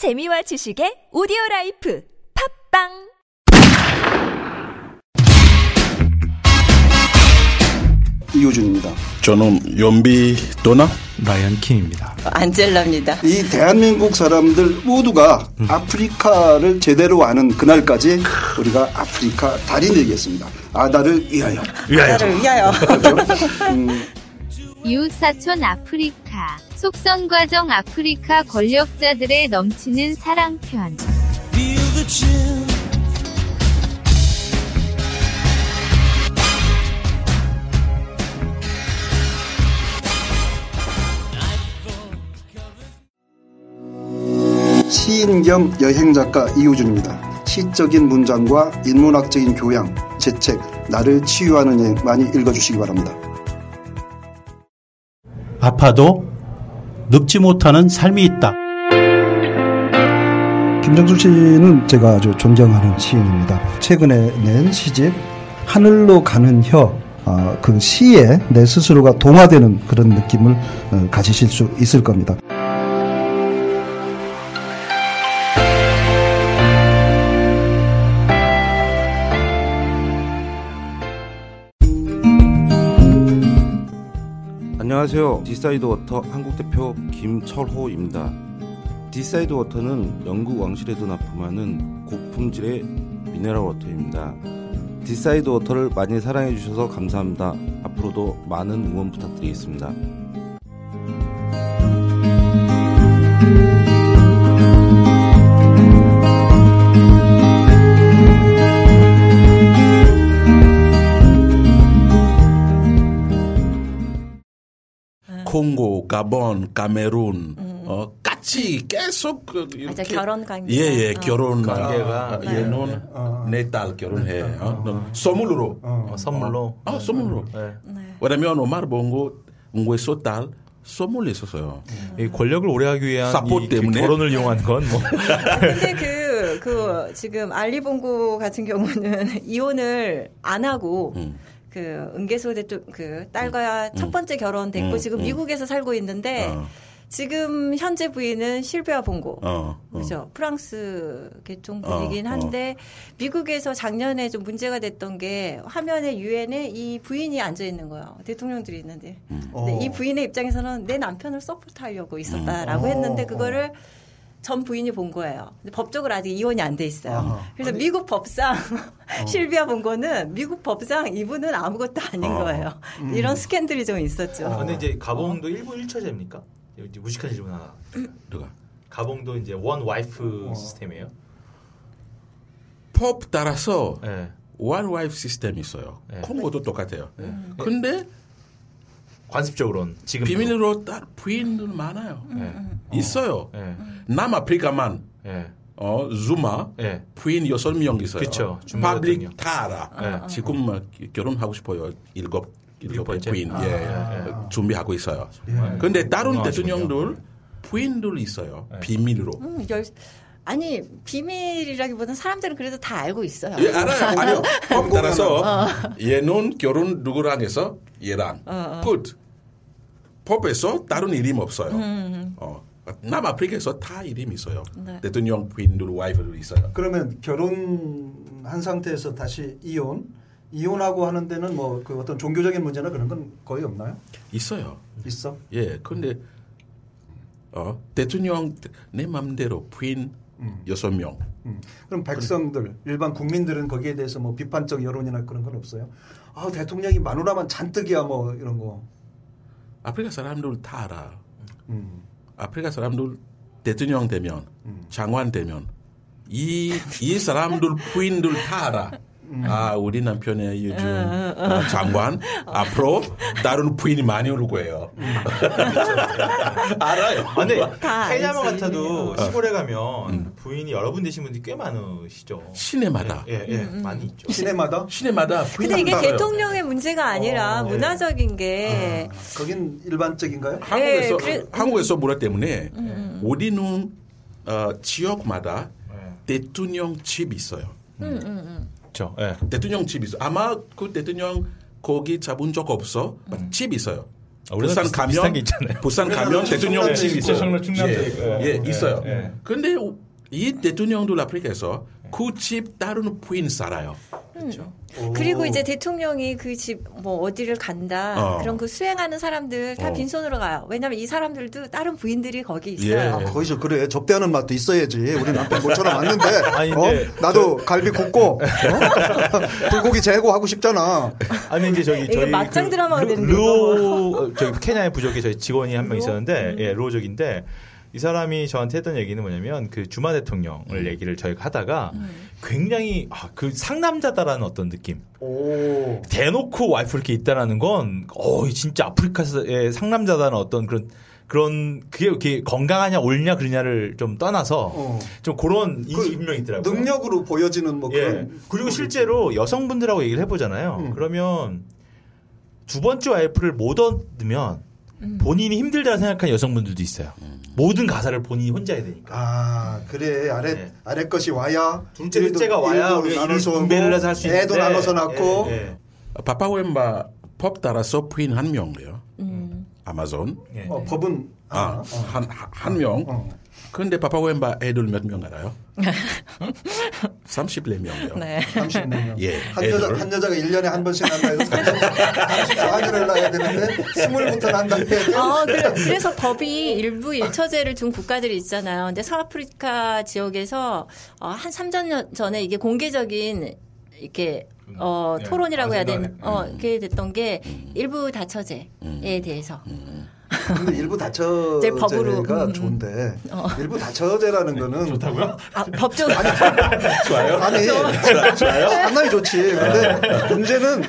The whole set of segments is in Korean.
재미와 지식의 오디오 라이프 팟빵 이호준입니다. 저는 연비 도나 라이언 킹입니다. 안젤라입니다. 이 대한민국 사람들 모두가 아프리카를 제대로 아는 그날까지 우리가 아프리카 달인 되겠습니다. 아달을 위하여. 아달을 위하여. 그렇죠? 음, 이웃 사촌 아프리카, 속성과정 아프리카 권력자들의 넘치는 사랑편. 시인 겸 여행작가 이호준입니다. 시적인 문장과 인문학적인 교양, 제 책 나를 치유하는 여행 많이 읽어주시기 바랍니다. 아파도 늙지 못하는 삶이 있다. 김정수 씨는 제가 아주 존경하는 시인입니다. 최근에 낸 시집 하늘로 가는 혀. 아, 그 시에 내 스스로가 동화되는 그런 느낌을 어, 가지실 수 있을 겁니다. 안녕하세요. 디사이드 워터 한국 대표 김철호입니다. 디사이드 워터는 영국 왕실에도 납품하는 고품질의 미네랄 워터입니다. 디사이드 워터를 많이 사랑해 주셔서 감사합니다. 앞으로도 많은 응원 부탁드리겠습니다. 콩고, 가본, 카메룬, 어, 같이 계속 그 이렇게 맞아, 결혼 관계. 예, 예, 어. 결혼 관계가, 아, 얘는 내 딸 결혼해. 어, 선물로. 어, 선물로. 아, 선물로. 네. 왜냐면 오마르 봉고 응고에서 딸 선물 있었어요. 이 권력을 오래하기 위한 사포 이 때문에? 결혼을 이용한 건 뭐. 근데 그, 그, 지금 알리봉고 같은 경우는 이혼을 안 하고, 음. 그, 은계소 대통, 그, 딸과 첫 번째 결혼됐고, 음, 지금 음. 미국에서 살고 있는데, 어. 지금 현재 부인은 실베아 봉고. 어, 어. 그죠. 프랑스 계통 분이긴 어, 한데 미국에서 작년에 좀 문제가 됐던 게 화면에 유엔에 이 부인이 앉아 있는 거예요. 대통령들이 있는데. 음. 근데 이 부인의 입장에서는 내 남편을 서포트하려고 있었다라고 음. 했는데 어, 그거를 전 부인이 본 거예요. 근데 법적으로 아직 이혼이 안 돼 있어요. 아하. 그래서 미국 법상 실비아 본 거는 미국 법상 이분은 아무것도 아닌 어. 거예요. 음. 이런 스캔들이 좀 있었죠. 어. 근데 이제 가봉도 일본 1차제입니까? 이제 무식한 질문 하나. 누가? 가봉도 이제 one wife 어. 시스템이에요. 법 따라서 네. one wife 시스템이 있어요. 네. 콩고도 똑같아요. 네. 근데 관습적으로는 지금 비밀로 딴 부인들 많아요. 네. 있어요. 네. 남아프리카만 네. 어 주마 네. 부인 여섯 명 있어요. 그쵸. 주마 public 다 알아. 네. 지금 막 결혼하고 싶어요. 일곱 일곱? 부인 아, 예, 네. 준비하고 있어요. 예. 근데 다른 건강하시군요. 대통령들 부인들 있어요. 네. 비밀로. 음, 열, 아니 비밀이라기보다는 사람들은 그래도 다 알고 있어요. 예, 알아요. 아니요. 법 따라서 어. 얘는 결혼 누구랑 해서 얘랑 끝. 법에서 다른 이름 없어요. 어. 남아프리카에서 다 이름 있어요. 네. 대통령 부인들 와이프들 있어요. 그러면 결혼한 상태에서 다시 이혼, 이혼하고 하는 데는 뭐 그 어떤 종교적인 문제나 그런 건 거의 없나요? 있어요. 있어? 예, 근데 어, 대통령 내 맘대로 부인 음. 여섯 명. 음. 그럼 백성들, 일반 국민들은 거기에 대해서 뭐 비판적 여론이나 그런 건 없어요? 아, 대통령이 마누라만 잔뜩이야 뭐 이런 거. 아프리카 사람들 다 알아. 음. 아프리카 사람들 대통령 되면 음. 장관 되면 이, 이 사람들 부인들 다 알아. 음. 아, 우리 남편의 요즘 어, 장관 앞으로 다른 부인이 많이 올 거예요. 음. 알아요. 아, 근데 알지. 같아도 시골에 가면 음. 부인이 여러 분 되신 분들이 꽤 많으시죠. 시내마다 예, 예, 많이 있죠. 시내마다? 시내마다 부인 근데 이게 많아요. 대통령의 문제가 아니라 어, 예. 문화적인 게 아, 거긴 일반적인가요? 한국에서 예, 그래- 한국에서 문화 때문에 우리는 어, 지역마다 예. 대통령 집 있어요. 그렇죠. 예. 대통령 집 있어. 아마 그 대통령 거기 잡은 적 없어. 집 있어요. 아, 부산 비슷- 가면 비슷한 게 있잖아요. 부산 가면 대통령 집. 있어요. 충남, 충남도 예. 예, 예, 있어요. 예. 근데 이 대통령도 아프리카에서 그집 다른 부인 살아요. 그리고 이제 대통령이 그 집 뭐 어디를 간다 어. 그런 그 수행하는 사람들 다 어. 빈손으로 가요. 왜냐하면 이 사람들도 다른 부인들이 거기 예. 있어요. 아, 거기서 그래 접대하는 맛도 있어야지. 우리 남편 모처럼 왔는데 아니, 어? 나도 갈비 굽고 어? 불고기 재고 하고 싶잖아. 아니 이제 저기 저희 막장 드라마가 되는 르오 어, 저기 케냐의 부족에 저희 직원이 한 명? 있었는데 음. 예 루오족인데 이 사람이 저한테 했던 얘기는 뭐냐면 그 주마 대통령을 얘기를 저희가 하다가 굉장히 아, 그 상남자다라는 어떤 느낌 오. 대놓고 와이프 이렇게 있다라는 건, 어, 진짜 아프리카의 상남자다는 어떤 그런, 그런, 그게 이렇게 건강하냐, 옳냐, 그러냐를 좀 떠나서, 어. 좀 그런 그 인식 분명히 있더라고요. 능력으로 보여지는 뭐 예. 그런. 그리고 실제로 여성분들하고 얘기를 해보잖아요. 음. 그러면 두 번째 와이프를 못 얻으면 음. 본인이 힘들다 생각하는 여성분들도 있어요. 모든 가사를 본인이 혼자 해야 되니까. 아 그래 아래 네. 아래 것이 와야 둘째, 셋째가 와야 우리가 나눠서 분배를 해서 할 수 있는데. 애도 나눠서 낳고 예, 예. 파파웸바 법 따라서 부인 한 명이에요. 음. 아마존. 예. 어, 법은 아, 어. 한, 한 명. 어. 근데 파파웸바 애들 몇 명 알아요? 34명이요. 네. 34명. 예, 한 여자 애들. 한 여자가 1년에 한 번씩 난다 해서 34년을 낳아야 되는데 20부터 난다 해야 돼. 어, 그래, 그래서 법이 일부 일처제를 둔 국가들이 있잖아요. 근데 서아프리카 지역에서 어, 한 3년 전에 이게 공개적인 이렇게 어, 네, 토론이라고 해야 되는 아직도 어, 그게 됐던 게 일부 다처제에 대해서 근데 일부 다처제가 음, 음. 좋은데 일부 다처제라는 거는 좋다고요? 아, 법적 좋아요? 아니 상당히 좋지. 근데 문제는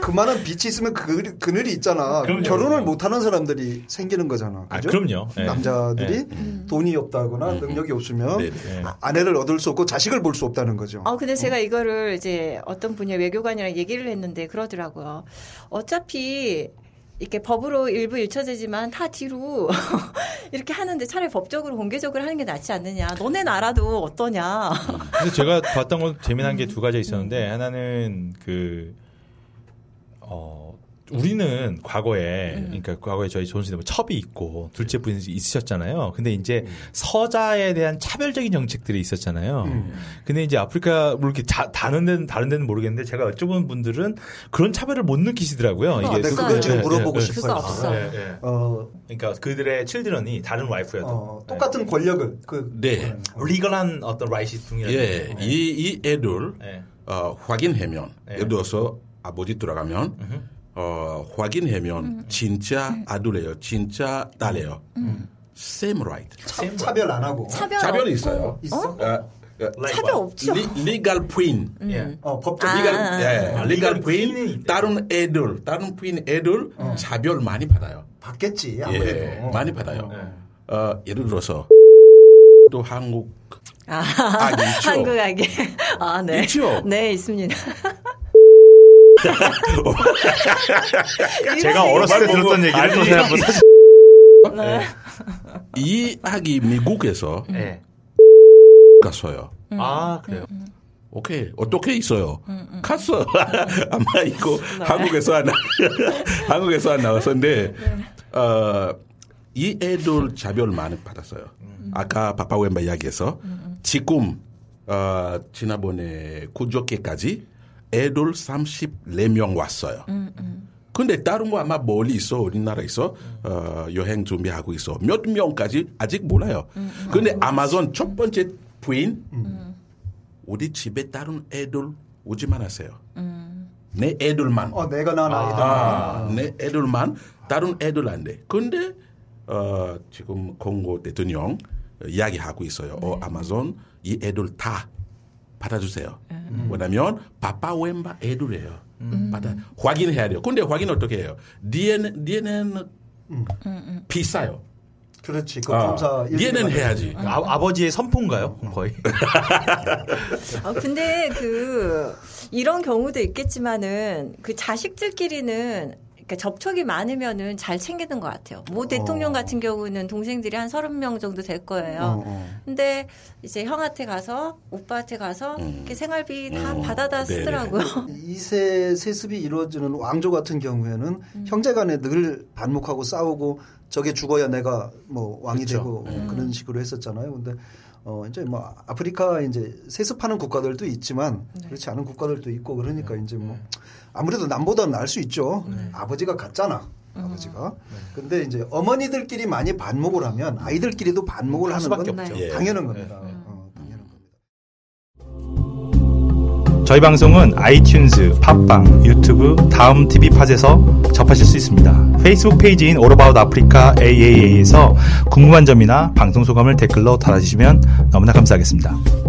그만한 빛이 있으면 그, 그늘이 있잖아. 그럼요. 결혼을 못하는 사람들이 생기는 거잖아. 아, 그죠? 그럼요. 예. 남자들이 돈이 없다거나 능력이 없으면 네네. 예. 아- 아내를 얻을 수 없고 자식을 볼 수 없다는 거죠. 어, 근데 제가 이거를 이제 어떤 분야 외교관이랑 얘기를 했는데 그러더라고요. 어차피 이렇게 법으로 일부 일처제지만 다 뒤로 이렇게 하는데 차라리 법적으로 공개적으로 하는 게 낫지 않느냐. 너네 나라도 어떠냐. 그래서 제가 봤던 건 재미난 게 두 가지 있었는데 하나는 그 어. 우리는 과거에 그러니까 과거에 저희 존슨에 뭐 첩이 있고 둘째 분이 있으셨잖아요. 근데 이제 서자에 대한 차별적인 정책들이 있었잖아요. 근데 이제 아프리카 뭐 이렇게 자- 다른 데는 다른 데는 모르겠는데 제가 여쭤본 분들은 그런 차별을 못 느끼시더라고요. 그거 네. 그걸 지금 예, 물어보고 예, 싶어요. 그거 없어. 예, 예. 어, 그러니까 그들의 칠드런이 다른 와이프여도 어, 똑같은 권력을 그 네. 리걸한 어떤 라이시 둥이라는 예, 이, 이 애들, 예. 어, 확인하면, 예. 예를 들어서 아버지 돌아가면, 어, 확인하면 진짜 아들이에요. 진짜 딸이에요. Same right. 차, 차별 안 하고 차별 없고. 있어요. 있어? 어, 어, 차별 없죠. 리, legal 부인. 예. 어, 법적 아. legal, 예, 아, legal legal 부인, 다른 애들, 다른 부인 애들 차별 많이 받아요. 받겠지 아무래도 예, 많이 받아요. 어, 예를 들어서 또 한국 아, 악이 있죠. 한국하게. 아, 네. 있죠. 네, 있습니다. 제가 어렸을 때 들었던 얘기를 또 제가 한번 사실 네. 이 악이 미국에서 예. 갔어요. 아 그래요. 오케이 어떻게 있어요? 갔어. 아마 이거 한국에서 안 한국에서 안 나왔었는데 어, 이 애들 차별 많이 받았어요. 아까 파파웸바 이야기에서 지금 어, 지난번에 구조께까지 애들 34명 왔어요. 근데 다른 거 아마 멀리 있어 우리나라 있어 어, 여행 준비하고 있어 몇 명까지 아직 몰라요. 근데 아마존 첫 번째 부인 우리 집에 다른 애들 오지만 하세요. 내 애들만. 어, 내가 낳은 아이들 아, 내 애들만 다른 애들 안 돼. 근데 어, 지금 공고 대통령 이야기하고 있어요. 어, 아마존 이 애들 다 받아주세요. 왜냐면 파파웸바 애들이에요. 받아 확인해야 돼요. 근데 확인 어떻게 해요? DNA, DNA는 비싸요. 그렇지 그 아, 검사 DNA는 해야지. 아, 아버지의 선포인가요? 거의. 아, 근데 그, 이런 경우도 있겠지만은, 그 자식들끼리는, 그러니까 접촉이 많으면은 잘 챙기는 것 같아요. 모 대통령 어. 같은 경우는 동생들이 한 서른 명 정도 될 거예요. 어, 어. 근데 이제 형한테 가서 오빠한테 가서 음. 이렇게 생활비 다 어, 받아다 네네. 쓰더라고요. 이세 세습이 이루어지는 왕조 같은 경우에는 음. 형제간에 늘 반목하고 싸우고 저게 죽어야 내가 뭐 왕이 그렇죠. 되고 음. 그런 식으로 했었잖아요. 근데 어 이제 뭐 아프리카 이제 세습하는 국가들도 있지만 네. 그렇지 않은 국가들도 있고 그러니까 이제 뭐 아무래도 남보다는 알 수 있죠. 네. 아버지가 같잖아. 음. 아버지가. 근데 이제 어머니들끼리 많이 반목을 하면 아이들끼리도 반목을 할 하는 수밖에 건 없죠. 예. 당연한 겁니다. 저희 방송은 아이튠즈, 팟빵, 유튜브, 다음 TV 팟에서 접하실 수 있습니다. 페이스북 페이지인 About Africa AAA에서 궁금한 점이나 방송 소감을 댓글로 달아주시면 너무나 감사하겠습니다.